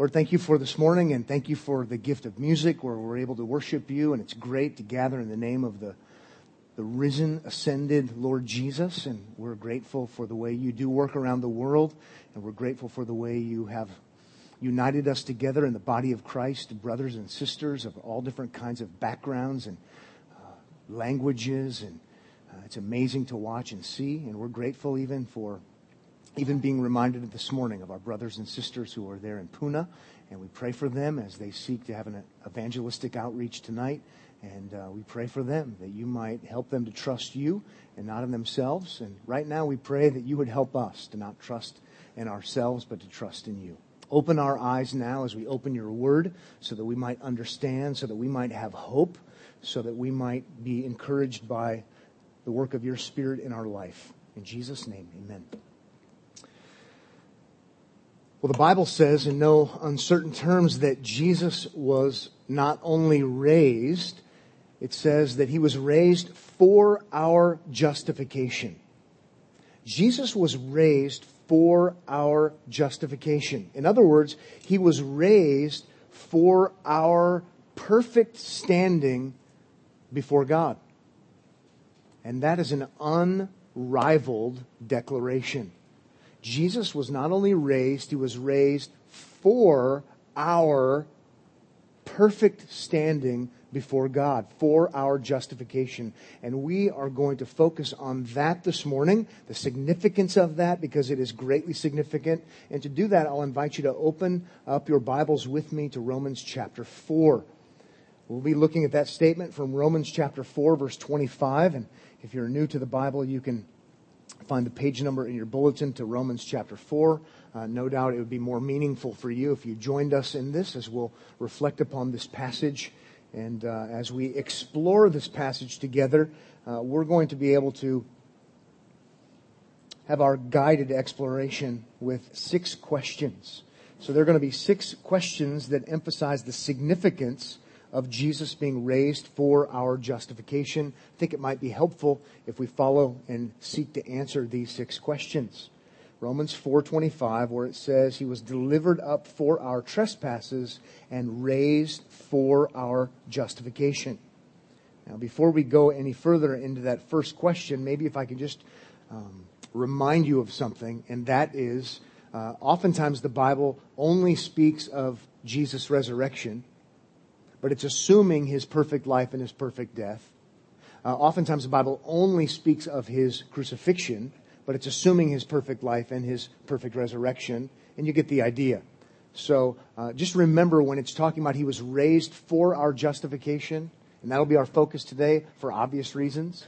Lord, thank you for this morning and thank you for the gift of music where we're able to worship you. And it's great to gather in the name of the, the risen, ascended Lord Jesus. And we're grateful for the way you do work around the world. And we're grateful for the way you have united us together in the body of Christ, brothers and sisters of all different kinds of backgrounds and uh, languages. And uh, it's amazing to watch and see. And we're grateful even for even being reminded this morning of our brothers and sisters who are there in Pune, and we pray for them as they seek to have an evangelistic outreach tonight. And uh, we pray for them that you might help them to trust you and not in themselves. And right now, we pray that you would help us to not trust in ourselves, but to trust in you. Open our eyes now as we open your word so that we might understand, so that we might have hope, so that we might be encouraged by the work of your spirit in our life. In Jesus' name, amen. Well, the Bible says in no uncertain terms that Jesus was not only raised, it says that he was raised for our justification. Jesus was raised for our justification. In other words, he was raised for our perfect standing before God. And that is an unrivaled declaration. Jesus was not only raised, he was raised for our perfect standing before God, for our justification. And we are going to focus on that this morning, the significance of that, because it is greatly significant. And to do that, I'll invite you to open up your Bibles with me to Romans chapter 4. We'll be looking at that statement from Romans chapter 4, verse 25. And if you're new to the Bible, you can find the page number in your bulletin to Romans chapter 4. Uh, no doubt it would be more meaningful for you if you joined us in this as we'll reflect upon this passage. And uh, as we explore this passage together, uh, we're going to be able to have our guided exploration with six questions. So there are going to be six questions that emphasize the significance of Jesus being raised for our justification. I think it might be helpful if we follow and seek to answer these six questions. Romans 4:25 where it says he was delivered up for our trespasses and raised for our justification. Now before we go any further into that first question, maybe if I can just um, remind you of something, and that is uh, oftentimes the Bible only speaks of Jesus' resurrection but it's assuming his perfect life and his perfect death. Uh, oftentimes the Bible only speaks of his crucifixion, but it's assuming his perfect life and his perfect resurrection, and you get the idea. So uh, just remember when it's talking about he was raised for our justification, and that'll be our focus today for obvious reasons.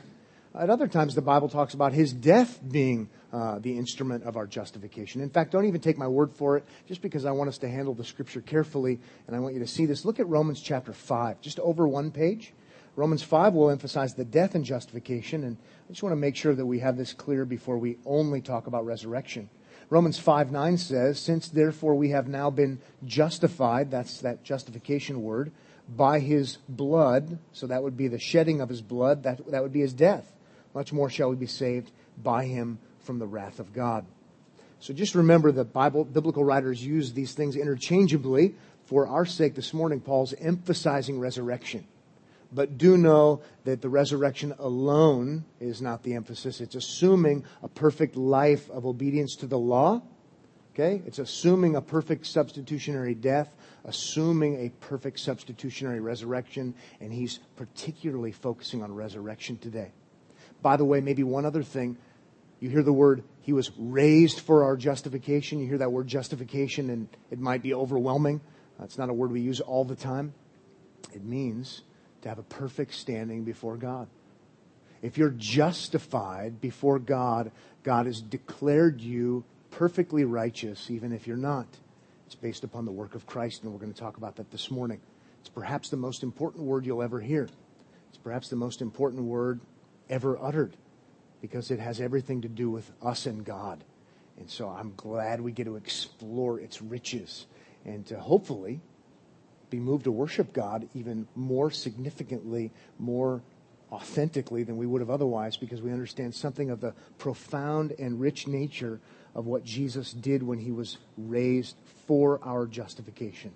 At other times, the Bible talks about his death being uh, the instrument of our justification. In fact, don't even take my word for it, just because I want us to handle the scripture carefully, and I want you to see this. Look at Romans chapter 5, just over one page. Romans 5 will emphasize the death and justification, and I just want to make sure that we have this clear before we only talk about resurrection. Romans 5 9 says, Since therefore we have now been justified, that's that justification word, by his blood, so that would be the shedding of his blood, that, that would be his death much more shall we be saved by him from the wrath of God. So just remember that Bible, biblical writers use these things interchangeably. For our sake this morning, Paul's emphasizing resurrection. But do know that the resurrection alone is not the emphasis. It's assuming a perfect life of obedience to the law. Okay? It's assuming a perfect substitutionary death, assuming a perfect substitutionary resurrection, and he's particularly focusing on resurrection today. By the way, maybe one other thing. You hear the word, he was raised for our justification. You hear that word justification, and it might be overwhelming. It's not a word we use all the time. It means to have a perfect standing before God. If you're justified before God, God has declared you perfectly righteous, even if you're not. It's based upon the work of Christ, and we're going to talk about that this morning. It's perhaps the most important word you'll ever hear. It's perhaps the most important word ever uttered because it has everything to do with us and God. And so I'm glad we get to explore its riches and to hopefully be moved to worship God even more significantly, more authentically than we would have otherwise because we understand something of the profound and rich nature of what Jesus did when he was raised for our justification.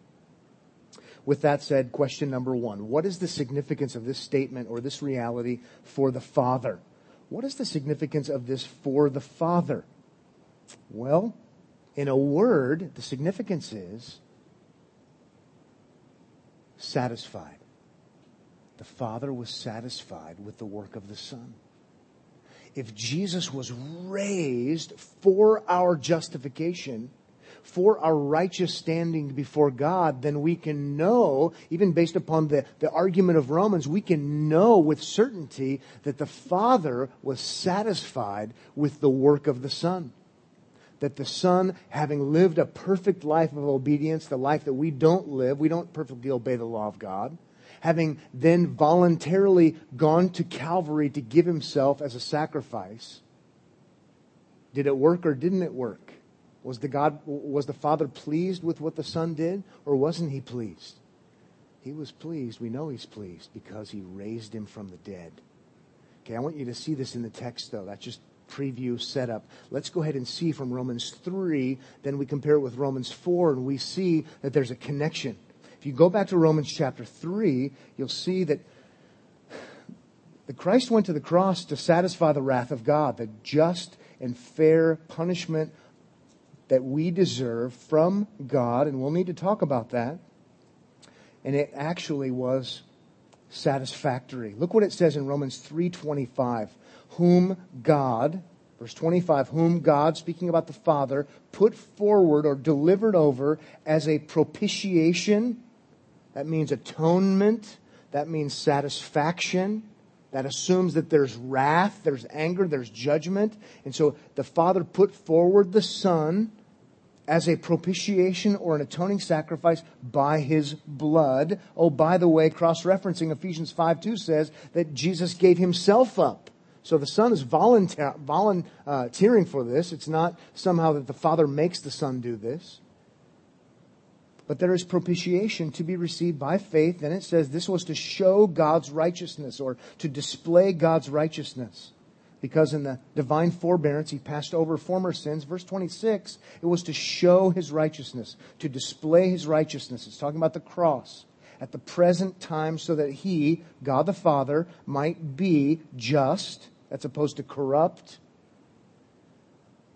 With that said, question number one What is the significance of this statement or this reality for the Father? What is the significance of this for the Father? Well, in a word, the significance is satisfied. The Father was satisfied with the work of the Son. If Jesus was raised for our justification, for our righteous standing before God, then we can know, even based upon the, the argument of Romans, we can know with certainty that the Father was satisfied with the work of the Son. That the Son, having lived a perfect life of obedience, the life that we don't live, we don't perfectly obey the law of God, having then voluntarily gone to Calvary to give himself as a sacrifice, did it work or didn't it work? Was the God was the Father pleased with what the Son did or wasn't he pleased? He was pleased. We know he's pleased because he raised him from the dead. Okay, I want you to see this in the text though. That's just preview setup. Let's go ahead and see from Romans 3, then we compare it with Romans 4 and we see that there's a connection. If you go back to Romans chapter 3, you'll see that the Christ went to the cross to satisfy the wrath of God, the just and fair punishment that we deserve from God, and we'll need to talk about that. And it actually was satisfactory. Look what it says in Romans 3:25, whom God, verse 25, whom God, speaking about the Father, put forward or delivered over as a propitiation. That means atonement. That means satisfaction. That assumes that there's wrath, there's anger, there's judgment. And so the Father put forward the Son as a propitiation or an atoning sacrifice by his blood. Oh, by the way, cross referencing Ephesians 5 2 says that Jesus gave himself up. So the Son is volunteer, volunteering uh, for this. It's not somehow that the Father makes the Son do this. But there is propitiation to be received by faith. And it says this was to show God's righteousness or to display God's righteousness because in the divine forbearance he passed over former sins. Verse 26, it was to show his righteousness, to display his righteousness. It's talking about the cross at the present time so that he, God the Father, might be just, that's opposed to corrupt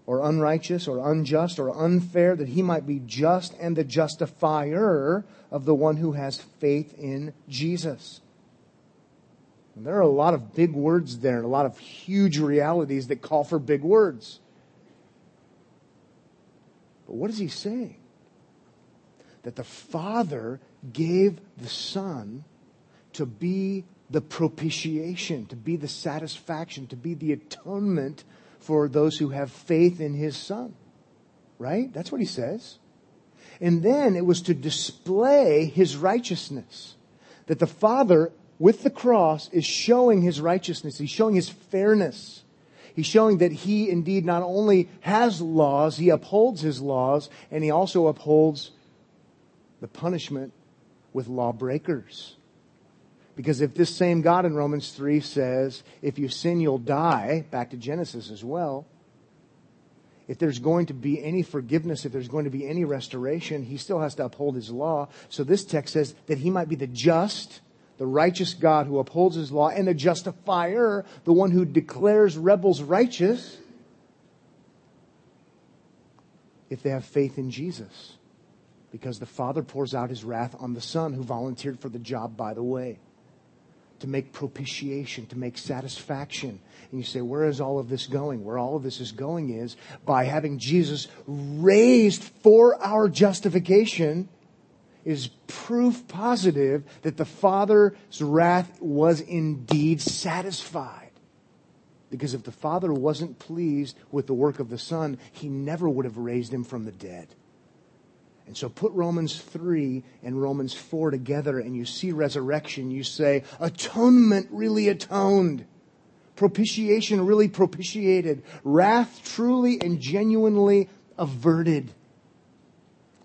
or unrighteous or unjust or unfair, that he might be just and the justifier of the one who has faith in Jesus. And there are a lot of big words there and a lot of huge realities that call for big words. But what is he saying? That the Father gave the Son to be the propitiation, to be the satisfaction, to be the atonement for those who have faith in his Son. Right? That's what he says. And then it was to display his righteousness. That the Father with the cross is showing his righteousness. He's showing his fairness. He's showing that he indeed not only has laws, he upholds his laws, and he also upholds the punishment with lawbreakers. Because if this same God in Romans 3 says, if you sin, you'll die, back to Genesis as well, if there's going to be any forgiveness, if there's going to be any restoration, he still has to uphold his law. So this text says that he might be the just the righteous God who upholds his law, and the justifier, the one who declares rebels righteous, if they have faith in Jesus. Because the Father pours out his wrath on the Son who volunteered for the job, by the way, to make propitiation, to make satisfaction. And you say, where is all of this going? Where all of this is going is by having Jesus raised for our justification is proof positive that the Father's wrath was indeed satisfied. Because if the Father wasn't pleased with the work of the Son, he never would have raised him from the dead. And so put Romans 3 and Romans 4 together and you see resurrection. You say, atonement really atoned. Propitiation really propitiated. Wrath truly and genuinely averted.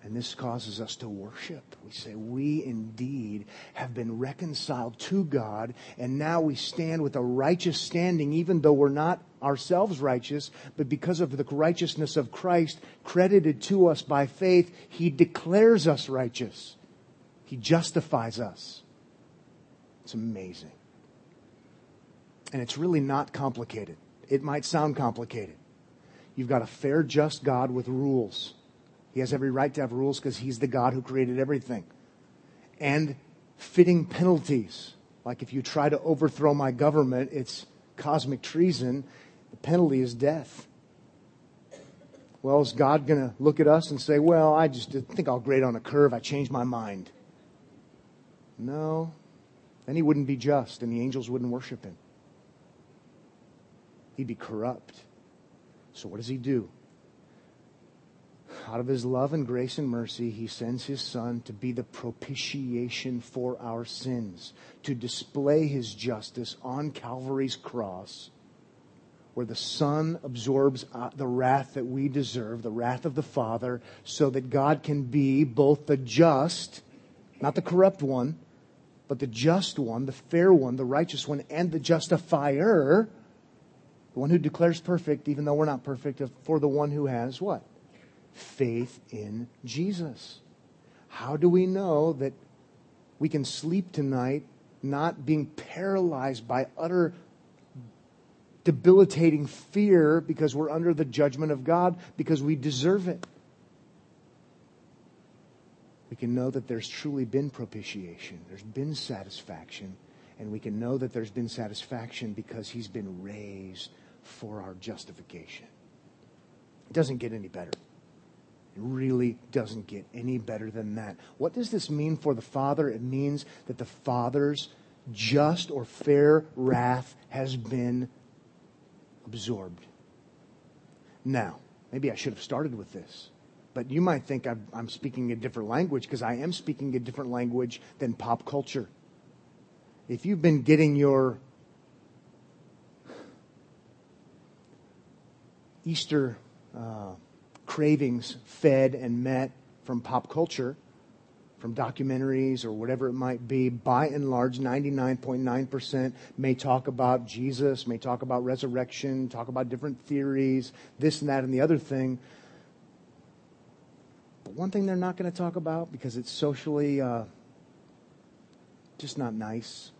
And this causes us to worship. We say, We indeed have been reconciled to God, and now we stand with a righteous standing, even though we're not ourselves righteous, but because of the righteousness of Christ credited to us by faith, He declares us righteous. He justifies us. It's amazing. And it's really not complicated. It might sound complicated. You've got a fair, just God with rules. He has every right to have rules because he's the God who created everything. And fitting penalties. Like if you try to overthrow my government, it's cosmic treason. The penalty is death. Well, is God going to look at us and say, Well, I just didn't think I'll grade on a curve. I changed my mind. No. Then he wouldn't be just, and the angels wouldn't worship him. He'd be corrupt. So, what does he do? Out of his love and grace and mercy, he sends his son to be the propitiation for our sins, to display his justice on Calvary's cross, where the son absorbs uh, the wrath that we deserve, the wrath of the Father, so that God can be both the just, not the corrupt one, but the just one, the fair one, the righteous one, and the justifier, the one who declares perfect, even though we're not perfect, for the one who has what? Faith in Jesus. How do we know that we can sleep tonight not being paralyzed by utter debilitating fear because we're under the judgment of God because we deserve it? we can know that there's truly been propitiation, there's been satisfaction, and we can know that there's been satisfaction because he's been raised for our justification. It doesn't get any better. It really doesn't get any better than that. What does this mean for the Father? It means that the Father's just or fair wrath has been absorbed. Now, maybe I should have started with this. But you might think I'm, speaking a different language because I am speaking a different language than pop culture. If you've been getting your Easter uh, cravings fed and met from pop culture, from documentaries or whatever it might be, by and large, 99.9% may talk about Jesus, may talk about resurrection, talk about different theories, this and that and the other thing. But one thing they're not going to talk about because it's socially uh, just not nice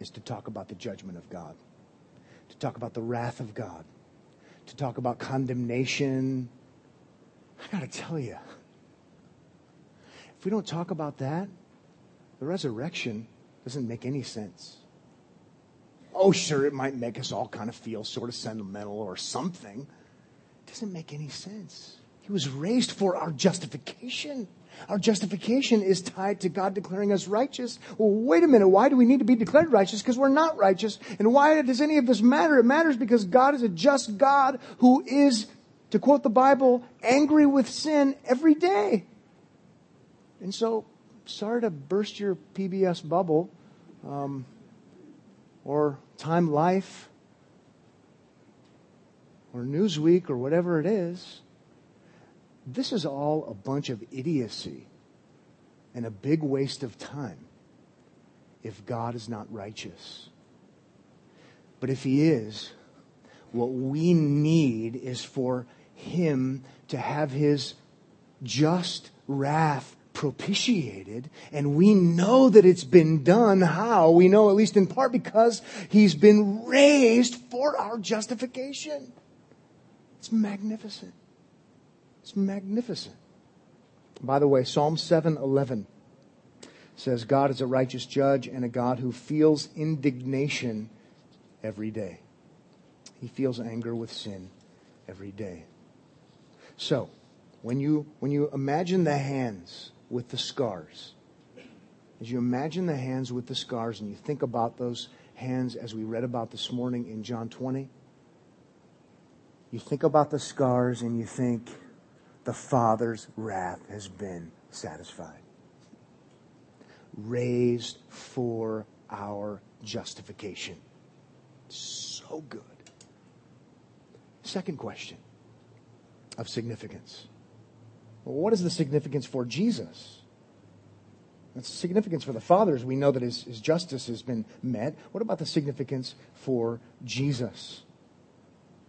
is to talk about the judgment of God, to talk about the wrath of God, to talk about condemnation. I got to tell you, if we don't talk about that, the resurrection doesn't make any sense. Oh, sure, it might make us all kind of feel sort of sentimental or something. It doesn't make any sense. He was raised for our justification. Our justification is tied to God declaring us righteous. Well, wait a minute. Why do we need to be declared righteous? Because we're not righteous. And why does any of this matter? It matters because God is a just God who is, to quote the Bible, angry with sin every day. And so, sorry to burst your PBS bubble um, or Time Life or Newsweek or whatever it is. This is all a bunch of idiocy and a big waste of time if God is not righteous. But if He is, what we need is for Him to have His just wrath propitiated, and we know that it's been done. How? We know at least in part because He's been raised for our justification. It's magnificent. It's magnificent. By the way, Psalm 7:11 says God is a righteous judge and a God who feels indignation every day. He feels anger with sin every day. So, when you when you imagine the hands with the scars, as you imagine the hands with the scars and you think about those hands as we read about this morning in John 20, you think about the scars and you think the Father's wrath has been satisfied. Raised for our justification. So good. Second question of significance. What is the significance for Jesus? That's the significance for the fathers. We know that his, his justice has been met. What about the significance for Jesus?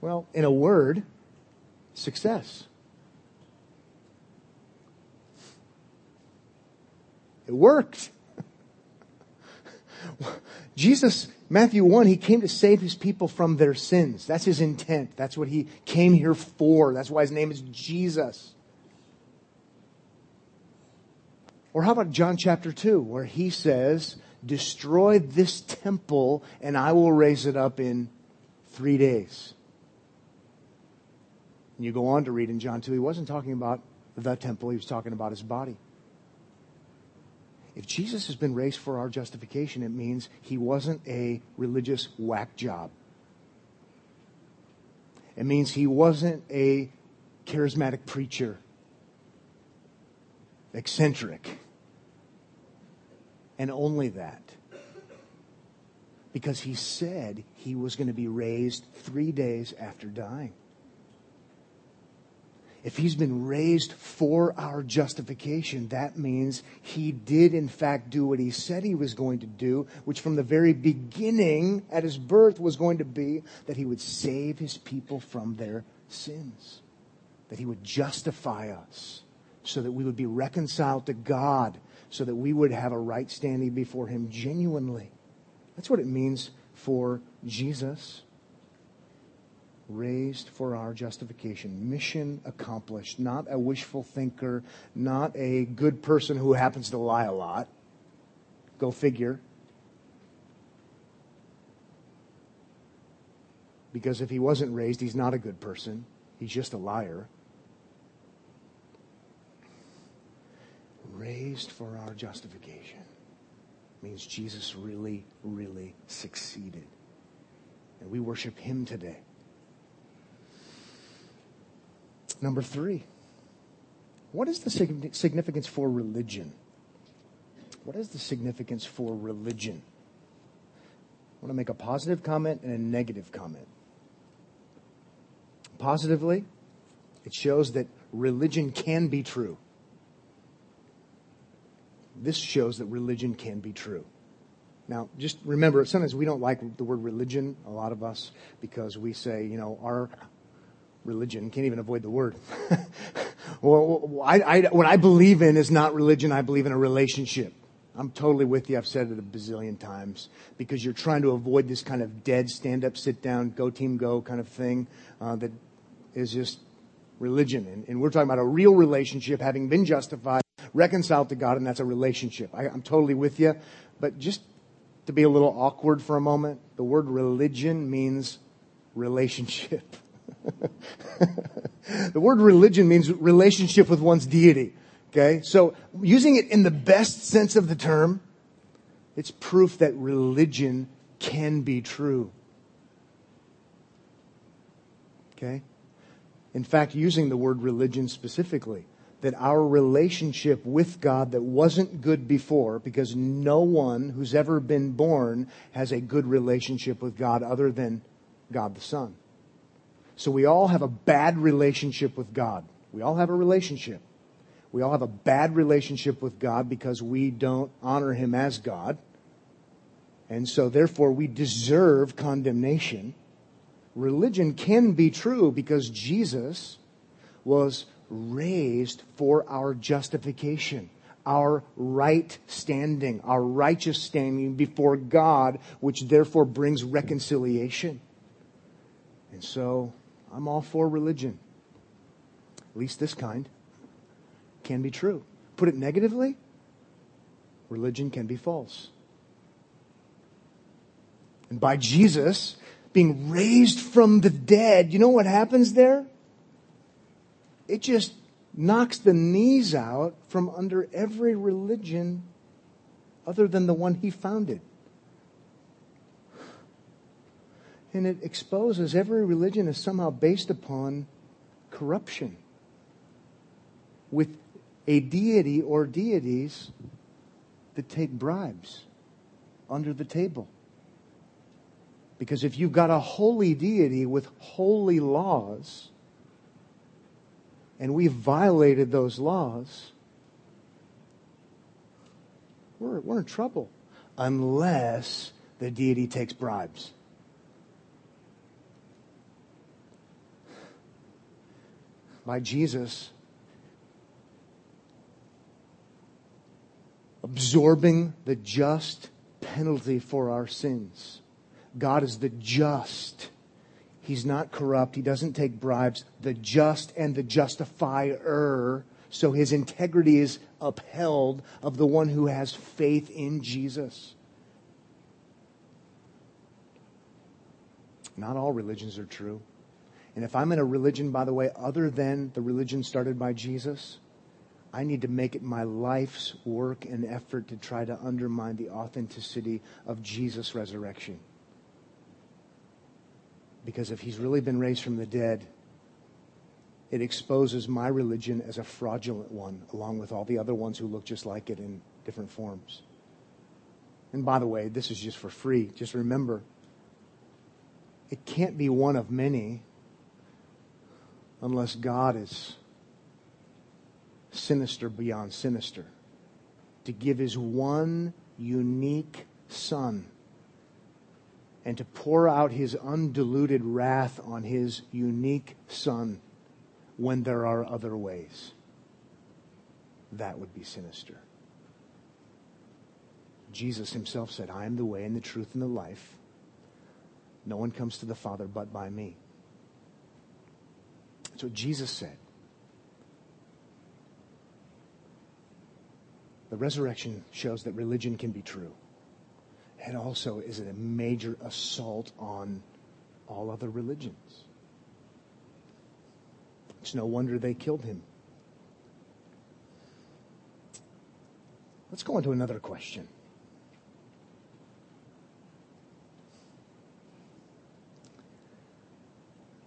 Well, in a word, success. It worked. Jesus, Matthew 1, he came to save his people from their sins. That's his intent. That's what he came here for. That's why his name is Jesus. Or how about John chapter 2, where he says, Destroy this temple and I will raise it up in three days. And you go on to read in John 2, he wasn't talking about the temple, he was talking about his body. If Jesus has been raised for our justification, it means he wasn't a religious whack job. It means he wasn't a charismatic preacher, eccentric and only that. Because he said he was going to be raised three days after dying. If he's been raised for our justification, that means he did in fact do what he said he was going to do, which from the very beginning at his birth was going to be that he would save his people from their sins, that he would justify us so that we would be reconciled to God so that we would have a right standing before Him genuinely. That's what it means for Jesus. Raised for our justification. Mission accomplished. Not a wishful thinker, not a good person who happens to lie a lot. Go figure. Because if he wasn't raised, he's not a good person. He's just a liar. raised for our justification means Jesus really, really succeeded. And we worship him today. Number three, what is the significance for religion? What is the significance for religion? I want to make a positive comment and a negative comment. Positively, it shows that religion can be true this shows that religion can be true. Now, just remember, sometimes we don't like the word religion, a lot of us, because we say, you know, our religion, can't even avoid the word. well, I, I, what I believe in is not religion, I believe in a relationship. I'm totally with you. I've said it a bazillion times because you're trying to avoid this kind of dead, stand up, sit down, go team, go kind of thing uh, that is just religion. And, and we're talking about a real relationship, having been justified reconciled to God, and that's a relationship. I, I'm totally with you. But just to be a little awkward for a moment, the word religion means relationship. the word religion means relationship with one's deity. Okay? So using it in the best sense of the term, it's proof that religion can be true. Okay? In fact, using the word religion specifically, that our relationship with God that wasn't good before, because no one who's ever been born has a good relationship with God other than God the Son. So we all have a bad relationship with God. We all have a relationship. We all have a bad relationship with God because we don't honor Him as God. And so therefore we deserve condemnation. Religion can be true because Jesus was raised for our justification, our right standing, our righteous standing before God, which therefore brings reconciliation. And so I'm all for religion. At least this kind can be true. Put it negatively, religion can be false. And by Jesus being raised from the dead, you know what happens there? it just knocks the knees out from under every religion other than the one he founded. And it exposes every religion is somehow based upon corruption with a deity or deities that take bribes under the table. Because if you've got a holy deity with holy laws, and we've violated those laws, we're, we're in trouble unless the deity takes bribes. By Jesus absorbing the just penalty for our sins. God is the just. He's not corrupt. He doesn't take bribes. The just and the justifier. So his integrity is upheld of the one who has faith in Jesus. Not all religions are true. And if I'm in a religion, by the way, other than the religion started by Jesus, I need to make it my life's work and effort to try to undermine the authenticity of Jesus' resurrection. Because if he's really been raised from the dead, it exposes my religion as a fraudulent one, along with all the other ones who look just like it in different forms. And by the way, this is just for free. Just remember, it can't be one of many unless God is sinister beyond sinister to give his one unique son and to pour out his undiluted wrath on his unique son when there are other ways. That would be sinister. Jesus himself said, I am the way and the truth and the life. No one comes to the Father but by me. That's what Jesus said. The resurrection shows that religion can be true. It also is a major assault on all other religions. It's no wonder they killed him. Let's go on to another question.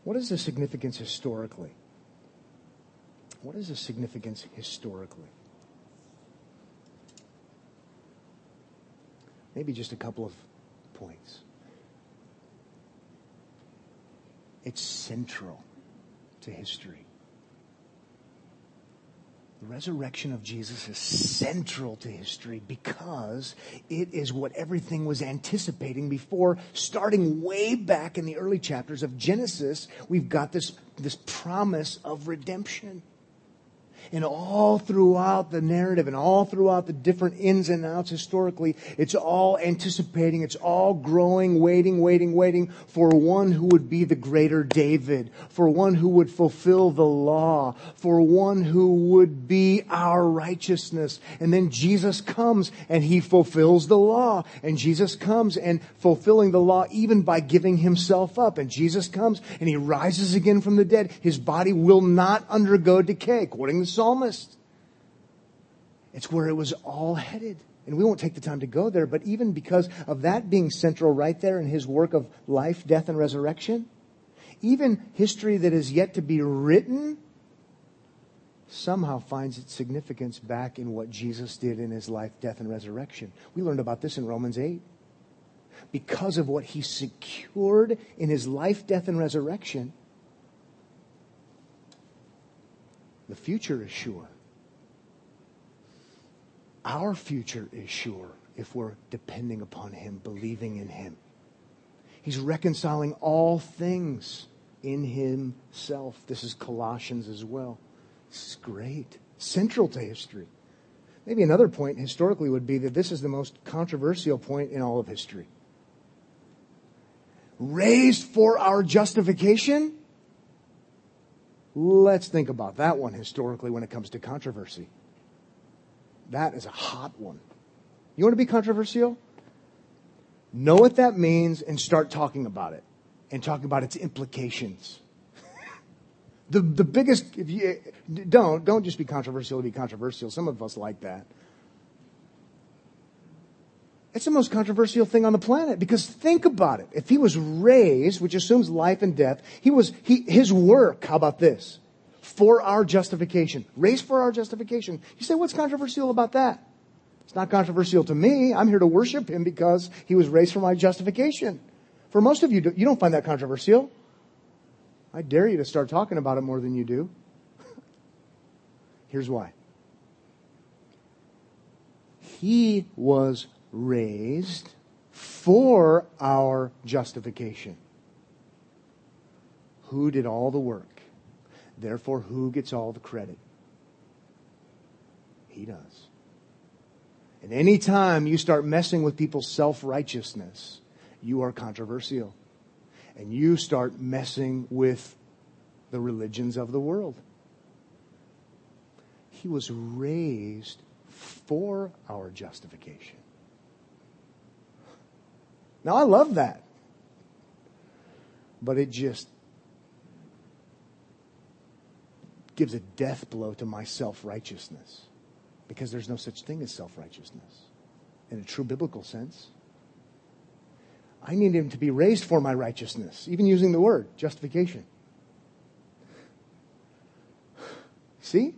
What is the significance historically? What is the significance historically? Maybe just a couple of points. It's central to history. The resurrection of Jesus is central to history because it is what everything was anticipating before starting way back in the early chapters of Genesis. We've got this, this promise of redemption. And all throughout the narrative and all throughout the different ins and outs historically, it's all anticipating, it's all growing, waiting, waiting, waiting for one who would be the greater David, for one who would fulfill the law, for one who would be our righteousness. And then Jesus comes and he fulfills the law. And Jesus comes and fulfilling the law even by giving himself up. And Jesus comes and he rises again from the dead. His body will not undergo decay, according to psalmist. It's where it was all headed. And we won't take the time to go there, but even because of that being central right there in his work of life, death, and resurrection, even history that is yet to be written somehow finds its significance back in what Jesus did in his life, death, and resurrection. We learned about this in Romans 8. Because of what he secured in his life, death, and resurrection, The future is sure. Our future is sure if we're depending upon Him, believing in Him. He's reconciling all things in Himself. This is Colossians as well. This is great. Central to history. Maybe another point historically would be that this is the most controversial point in all of history. Raised for our justification? Let's think about that one historically when it comes to controversy. That is a hot one. You want to be controversial? Know what that means and start talking about it and talk about its implications. the, the biggest, if you, don't, don't just be controversial to be controversial. Some of us like that. It's the most controversial thing on the planet because think about it. If he was raised, which assumes life and death, he was, he, his work, how about this? For our justification. Raised for our justification. You say, what's controversial about that? It's not controversial to me. I'm here to worship him because he was raised for my justification. For most of you, you don't find that controversial. I dare you to start talking about it more than you do. Here's why. He was raised for our justification. Who did all the work? Therefore, who gets all the credit? He does. And anytime you start messing with people's self righteousness, you are controversial. And you start messing with the religions of the world. He was raised for our justification. Now, I love that. But it just gives a death blow to my self righteousness because there's no such thing as self righteousness in a true biblical sense. I need him to be raised for my righteousness, even using the word justification. See?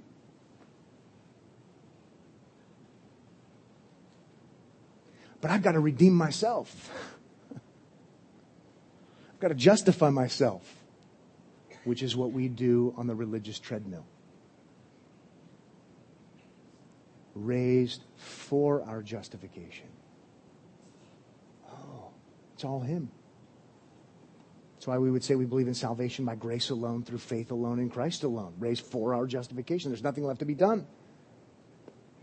But I've got to redeem myself. I've got to justify myself, which is what we do on the religious treadmill. Raised for our justification. Oh, it's all Him. That's why we would say we believe in salvation by grace alone, through faith alone, in Christ alone. Raised for our justification. There's nothing left to be done.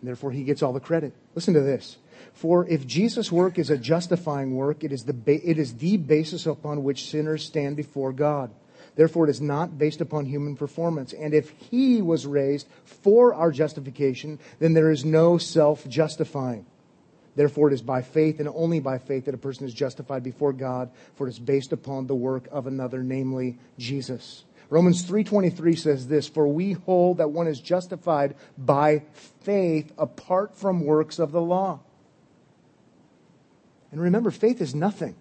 Therefore, He gets all the credit. Listen to this. For if Jesus' work is a justifying work, it is, the ba- it is the basis upon which sinners stand before God. Therefore, it is not based upon human performance. And if he was raised for our justification, then there is no self justifying. Therefore, it is by faith and only by faith that a person is justified before God, for it is based upon the work of another, namely Jesus. Romans 3:23 says this, "For we hold that one is justified by faith apart from works of the law." And remember, faith is nothing.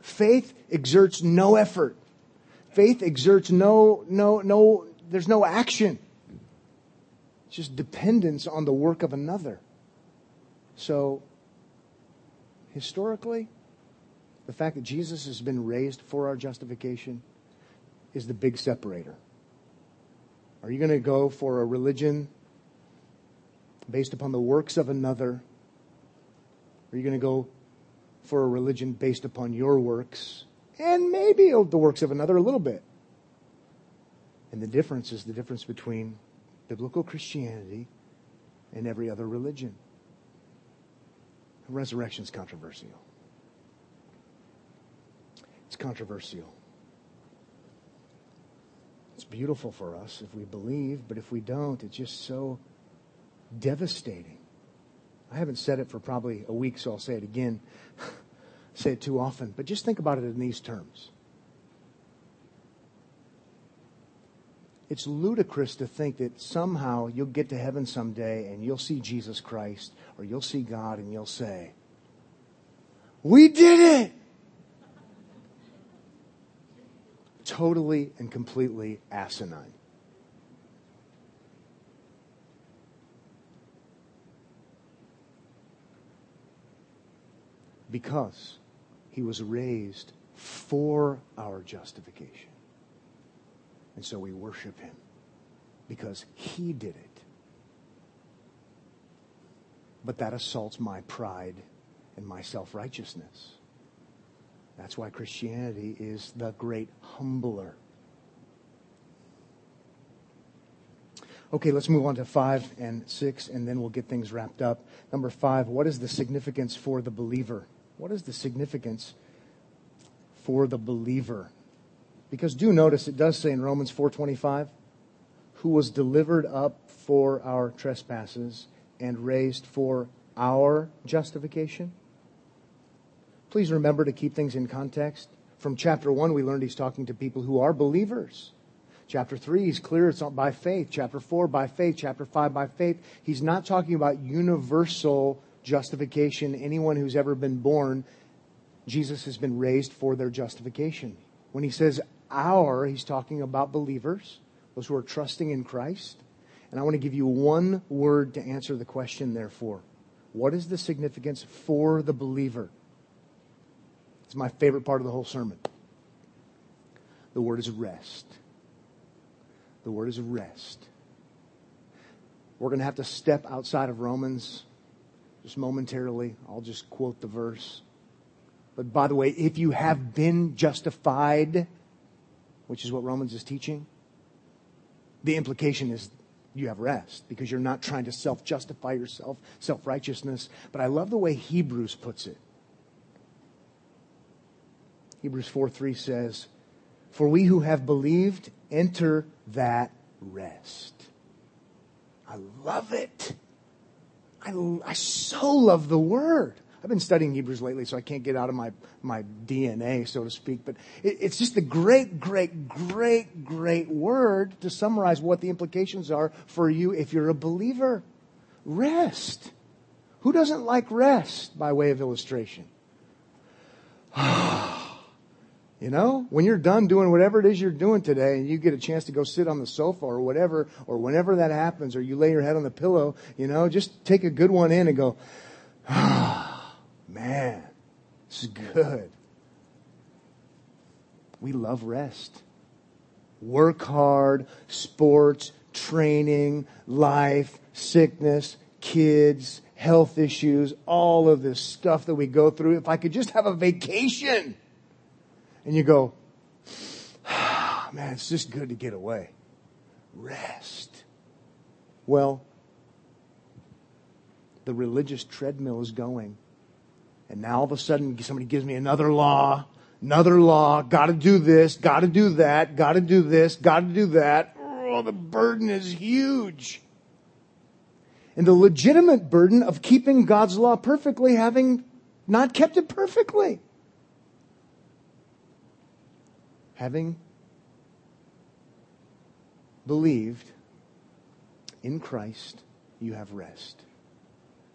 Faith exerts no effort. Faith exerts no, no, no, there's no action. It's just dependence on the work of another. So, historically, the fact that Jesus has been raised for our justification is the big separator. Are you going to go for a religion based upon the works of another? Are you going to go for a religion based upon your works and maybe the works of another a little bit. And the difference is the difference between biblical Christianity and every other religion. Resurrection is controversial. It's controversial. It's beautiful for us if we believe, but if we don't, it's just so devastating. I haven't said it for probably a week, so I'll say it again. say it too often, but just think about it in these terms. It's ludicrous to think that somehow you'll get to heaven someday and you'll see Jesus Christ or you'll see God and you'll say, We did it! Totally and completely asinine. because he was raised for our justification. And so we worship him because he did it. But that assaults my pride and my self righteousness. That's why Christianity is the great humbler. Okay, let's move on to five and six, and then we'll get things wrapped up. Number five, what is the significance for the believer? What is the significance for the believer? Because do notice it does say in Romans 4:25, who was delivered up for our trespasses and raised for our justification. Please remember to keep things in context. From chapter 1 we learned he's talking to people who are believers. Chapter 3, he's clear it's not by faith. Chapter 4, by faith. Chapter 5, by faith. He's not talking about universal justification. Anyone who's ever been born, Jesus has been raised for their justification. When he says our, he's talking about believers, those who are trusting in Christ. And I want to give you one word to answer the question, therefore. What is the significance for the believer? It's my favorite part of the whole sermon. The word is rest. The word is rest. We're going to have to step outside of Romans just momentarily. I'll just quote the verse. But by the way, if you have been justified, which is what Romans is teaching, the implication is you have rest because you're not trying to self justify yourself, self righteousness. But I love the way Hebrews puts it. Hebrews 4 3 says, For we who have believed enter that rest. I love it. I, I so love the word. I've been studying Hebrews lately, so I can't get out of my, my DNA, so to speak. But it, it's just a great, great, great, great word to summarize what the implications are for you if you're a believer. Rest. Who doesn't like rest by way of illustration? You know, when you're done doing whatever it is you're doing today and you get a chance to go sit on the sofa or whatever, or whenever that happens, or you lay your head on the pillow, you know, just take a good one in and go, ah, man, this is good. We love rest. Work hard, sports, training, life, sickness, kids, health issues, all of this stuff that we go through. If I could just have a vacation and you go, ah, man, it's just good to get away. Rest. Well, the religious treadmill is going. And now all of a sudden somebody gives me another law, another law, gotta do this, gotta do that, gotta do this, gotta do that. Oh, the burden is huge. And the legitimate burden of keeping God's law perfectly having not kept it perfectly. Having believed in Christ, you have rest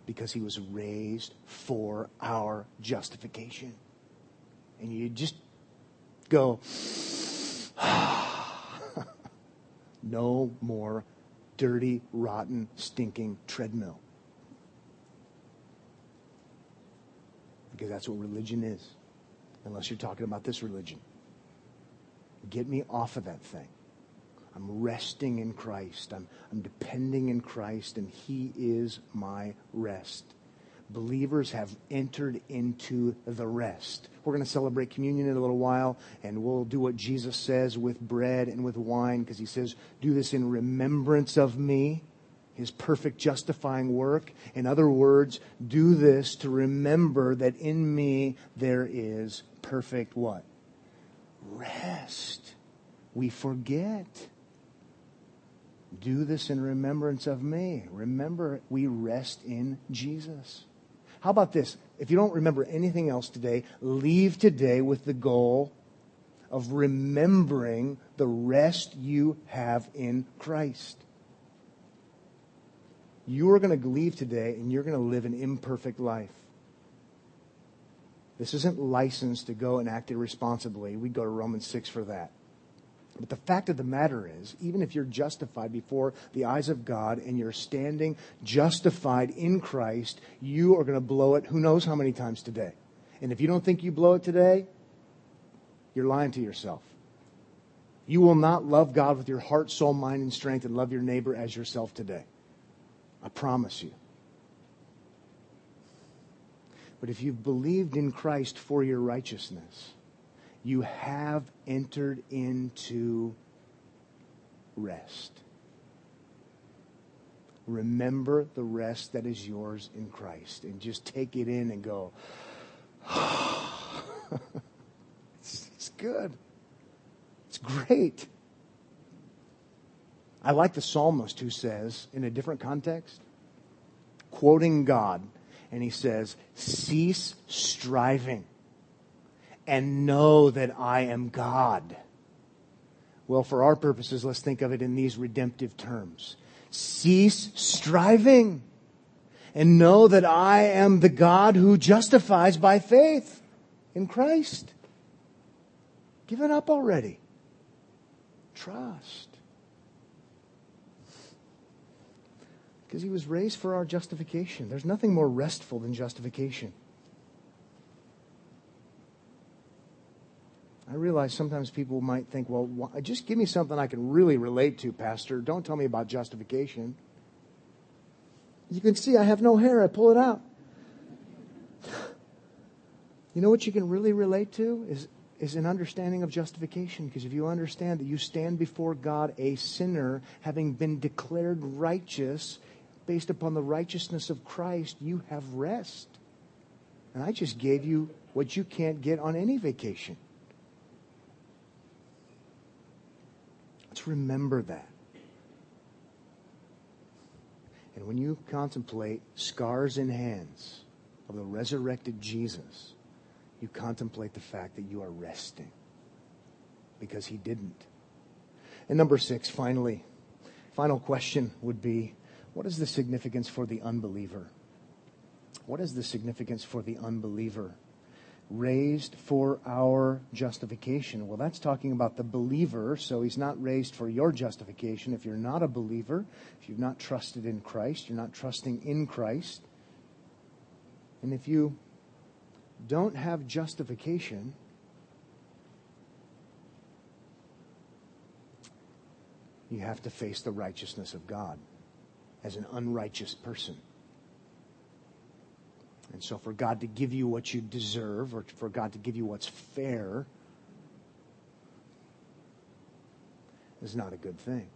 because he was raised for our justification. And you just go, no more dirty, rotten, stinking treadmill. Because that's what religion is, unless you're talking about this religion. Get me off of that thing. I'm resting in Christ. I'm, I'm depending in Christ, and He is my rest. Believers have entered into the rest. We're going to celebrate communion in a little while, and we'll do what Jesus says with bread and with wine, because He says, Do this in remembrance of me, His perfect justifying work. In other words, do this to remember that in me there is perfect what? Rest. We forget. Do this in remembrance of me. Remember, we rest in Jesus. How about this? If you don't remember anything else today, leave today with the goal of remembering the rest you have in Christ. You are going to leave today and you're going to live an imperfect life. This isn't licensed to go and act irresponsibly. We go to Romans 6 for that. But the fact of the matter is, even if you're justified before the eyes of God and you're standing justified in Christ, you are going to blow it who knows how many times today. And if you don't think you blow it today, you're lying to yourself. You will not love God with your heart, soul, mind, and strength and love your neighbor as yourself today. I promise you. But if you've believed in Christ for your righteousness, you have entered into rest. Remember the rest that is yours in Christ and just take it in and go, it's, it's good. It's great. I like the psalmist who says, in a different context, quoting God, and he says, Cease striving and know that I am God. Well, for our purposes, let's think of it in these redemptive terms. Cease striving and know that I am the God who justifies by faith in Christ. Give it up already. Trust. Because he was raised for our justification. There's nothing more restful than justification. I realize sometimes people might think, well, just give me something I can really relate to, Pastor. Don't tell me about justification. You can see I have no hair. I pull it out. You know what you can really relate to is, is an understanding of justification. Because if you understand that you stand before God a sinner, having been declared righteous based upon the righteousness of Christ, you have rest. And I just gave you what you can't get on any vacation. Let's remember that. And when you contemplate scars in hands of the resurrected Jesus, you contemplate the fact that you are resting because he didn't. And number six, finally, final question would be what is the significance for the unbeliever? What is the significance for the unbeliever? Raised for our justification. Well, that's talking about the believer, so he's not raised for your justification. If you're not a believer, if you've not trusted in Christ, you're not trusting in Christ. And if you don't have justification, you have to face the righteousness of God as an unrighteous person. And so, for God to give you what you deserve, or for God to give you what's fair, is not a good thing.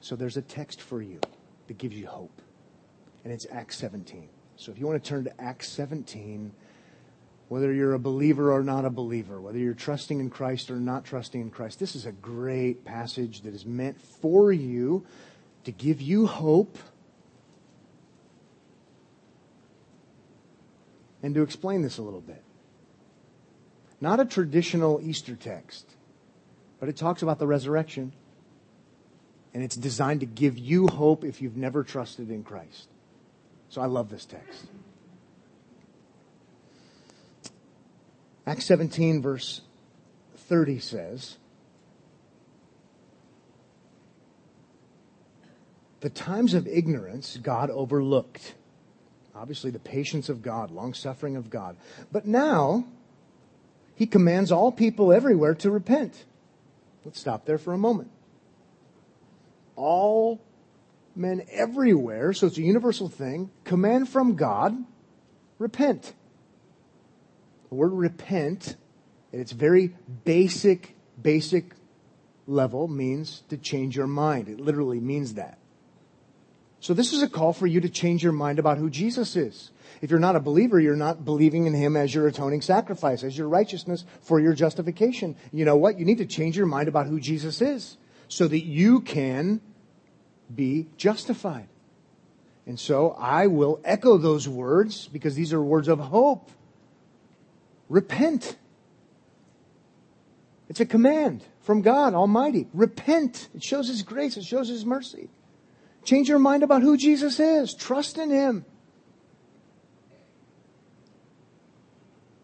So, there's a text for you that gives you hope, and it's Acts 17. So if you want to turn to Acts 17, whether you're a believer or not a believer, whether you're trusting in Christ or not trusting in Christ, this is a great passage that is meant for you to give you hope and to explain this a little bit. Not a traditional Easter text, but it talks about the resurrection. And it's designed to give you hope if you've never trusted in Christ. So I love this text. Acts 17, verse 30 says, The times of ignorance God overlooked. Obviously, the patience of God, long suffering of God. But now, He commands all people everywhere to repent. Let's stop there for a moment. All men everywhere, so it's a universal thing, command from God, repent. The word repent, at its very basic, basic level, means to change your mind. It literally means that. So this is a call for you to change your mind about who Jesus is. If you're not a believer, you're not believing in Him as your atoning sacrifice, as your righteousness for your justification. You know what? You need to change your mind about who Jesus is so that you can be justified. And so I will echo those words because these are words of hope. Repent. It's a command from God Almighty. Repent. It shows His grace. It shows His mercy. Change your mind about who Jesus is. Trust in Him.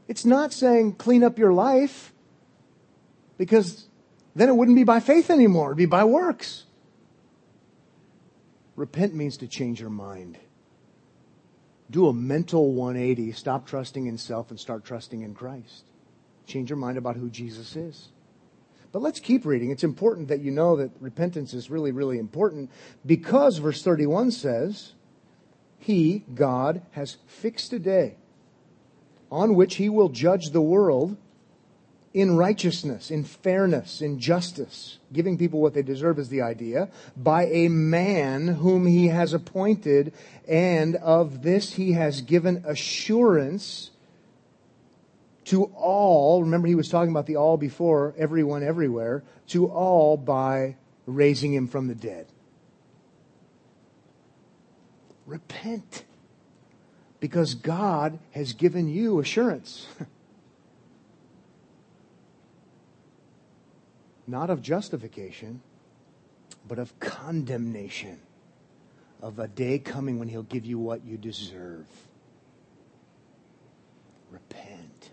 It's not saying clean up your life because then it wouldn't be by faith anymore. It'd be by works. Repent means to change your mind. Do a mental 180. Stop trusting in self and start trusting in Christ. Change your mind about who Jesus is. But let's keep reading. It's important that you know that repentance is really, really important because verse 31 says, He, God, has fixed a day on which He will judge the world in righteousness, in fairness, in justice, giving people what they deserve is the idea, by a man whom he has appointed, and of this he has given assurance to all. Remember, he was talking about the all before, everyone, everywhere, to all by raising him from the dead. Repent. Because God has given you assurance. not of justification, but of condemnation, of a day coming when he'll give you what you deserve. Repent.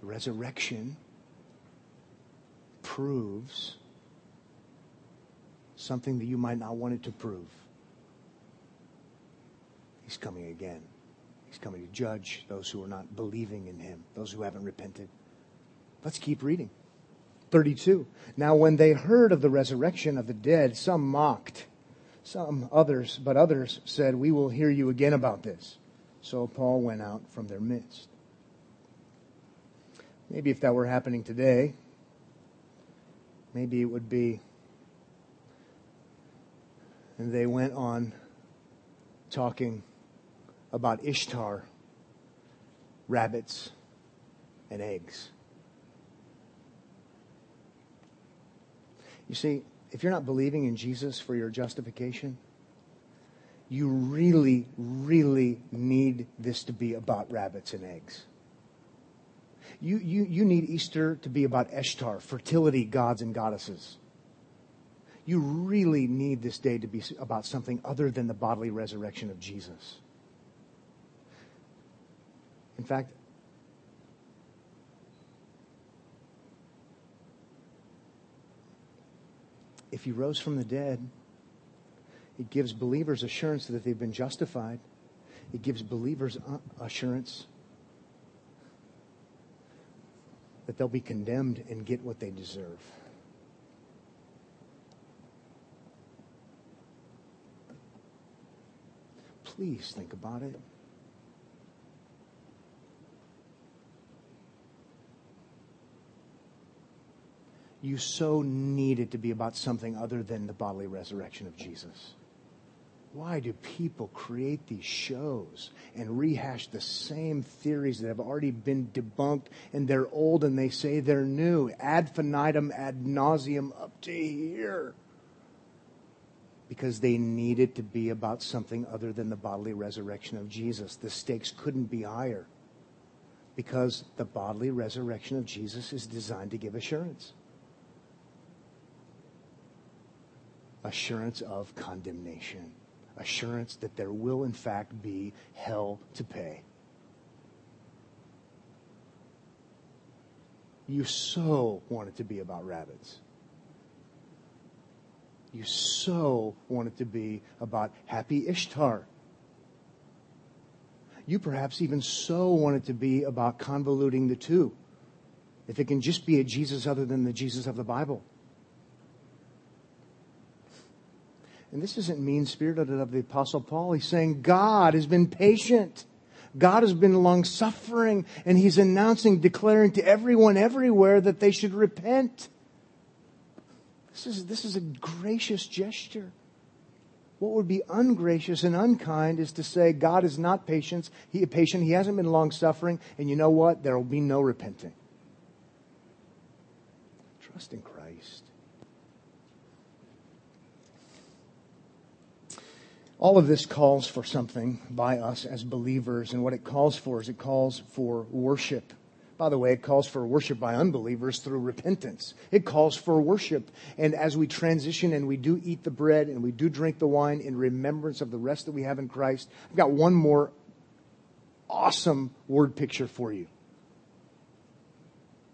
Resurrection proves something that you might not want it to prove. He's coming again. He's coming to judge those who are not believing in him, those who haven't repented. Let's keep reading. 32. Now, when they heard of the resurrection of the dead, some mocked, Some others, but others said, We will hear you again about this. So Paul went out from their midst. Maybe if that were happening today, maybe it would be. And they went on talking about Ishtar, rabbits, and eggs. You see, if you're not believing in Jesus for your justification, you really, really need this to be about rabbits and eggs. You, you, you need Easter to be about Ishtar, fertility gods and goddesses. You really need this day to be about something other than the bodily resurrection of Jesus. In fact, if he rose from the dead, it gives believers assurance that they've been justified. It gives believers assurance that they'll be condemned and get what they deserve. Please think about it. You so need it to be about something other than the bodily resurrection of Jesus. Why do people create these shows and rehash the same theories that have already been debunked and they're old and they say they're new? Ad infinitum, ad nauseum, up to here. Because they need it to be about something other than the bodily resurrection of Jesus. The stakes couldn't be higher. Because the bodily resurrection of Jesus is designed to give assurance. Assurance of condemnation assurance that there will, in fact, be hell to pay. You so want it to be about rabbits. You so want it to be about happy Ishtar. You perhaps even so want it to be about convoluting the two. If it can just be a Jesus other than the Jesus of the Bible. And this isn't mean spirited of the Apostle Paul. He's saying God has been patient. God has been long suffering, and he's announcing, declaring to everyone everywhere that they should repent. This is, this is a gracious gesture. What would be ungracious and unkind is to say God is not patient. He, patient. He hasn't been long suffering, and you know what? There will be no repenting. Trust in Christ. All of this calls for something by us as believers, and what it calls for is it calls for worship. By the way, it calls for worship by unbelievers through repentance. It calls for worship. And as we transition and we do eat the bread and we do drink the wine in remembrance of the rest that we have in Christ, I've got one more awesome word picture for you.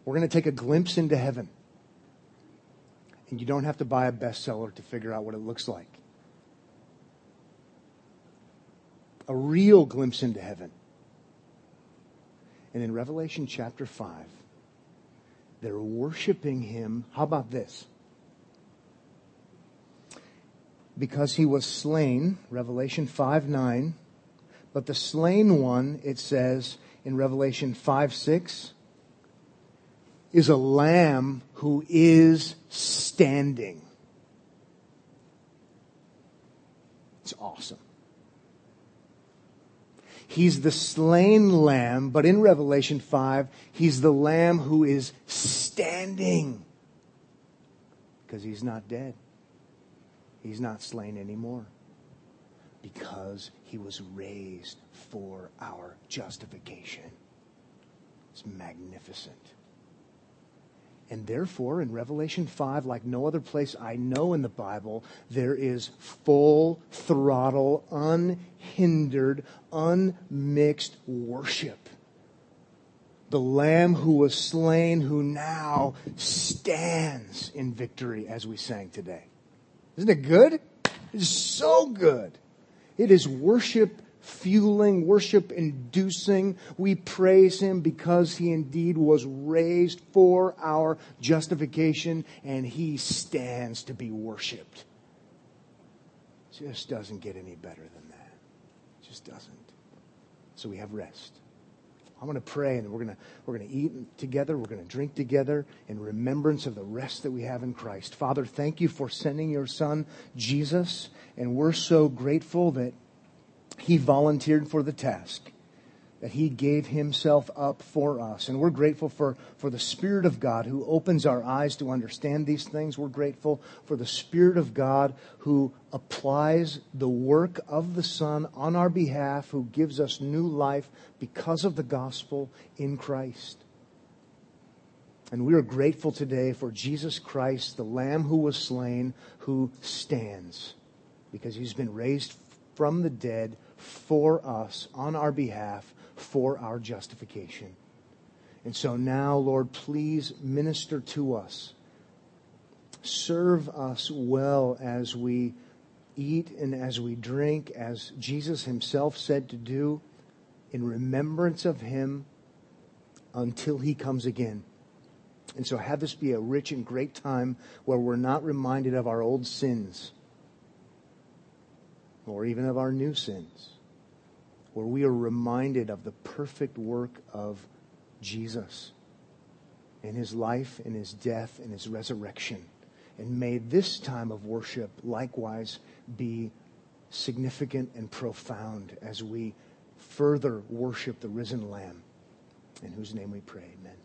We're going to take a glimpse into heaven. And you don't have to buy a bestseller to figure out what it looks like. A real glimpse into heaven. And in Revelation chapter 5, they're worshiping him. How about this? Because he was slain, Revelation 5 9. But the slain one, it says in Revelation 5 6, is a lamb who is standing. It's awesome. He's the slain lamb, but in Revelation 5, he's the lamb who is standing because he's not dead. He's not slain anymore because he was raised for our justification. It's magnificent. And therefore, in Revelation 5, like no other place I know in the Bible, there is full throttle, unhindered, unmixed worship. The Lamb who was slain, who now stands in victory, as we sang today. Isn't it good? It's so good. It is worship fueling, worship inducing. We praise him because he indeed was raised for our justification and he stands to be worshiped. just doesn't get any better than that. Just doesn't. So we have rest. I'm going to pray and we're going to, we're going to eat together. We're going to drink together in remembrance of the rest that we have in Christ. Father, thank you for sending your son, Jesus. And we're so grateful that he volunteered for the task that he gave himself up for us. And we're grateful for, for the Spirit of God who opens our eyes to understand these things. We're grateful for the Spirit of God who applies the work of the Son on our behalf, who gives us new life because of the gospel in Christ. And we are grateful today for Jesus Christ, the Lamb who was slain, who stands because he's been raised from the dead for us on our behalf for our justification. And so now, Lord, please minister to us. Serve us well as we eat and as we drink, as Jesus himself said to do, in remembrance of him until he comes again. And so have this be a rich and great time where we're not reminded of our old sins or even of our new sins where we are reminded of the perfect work of Jesus in his life, in his death, in his resurrection. And may this time of worship likewise be significant and profound as we further worship the risen Lamb, in whose name we pray. Amen.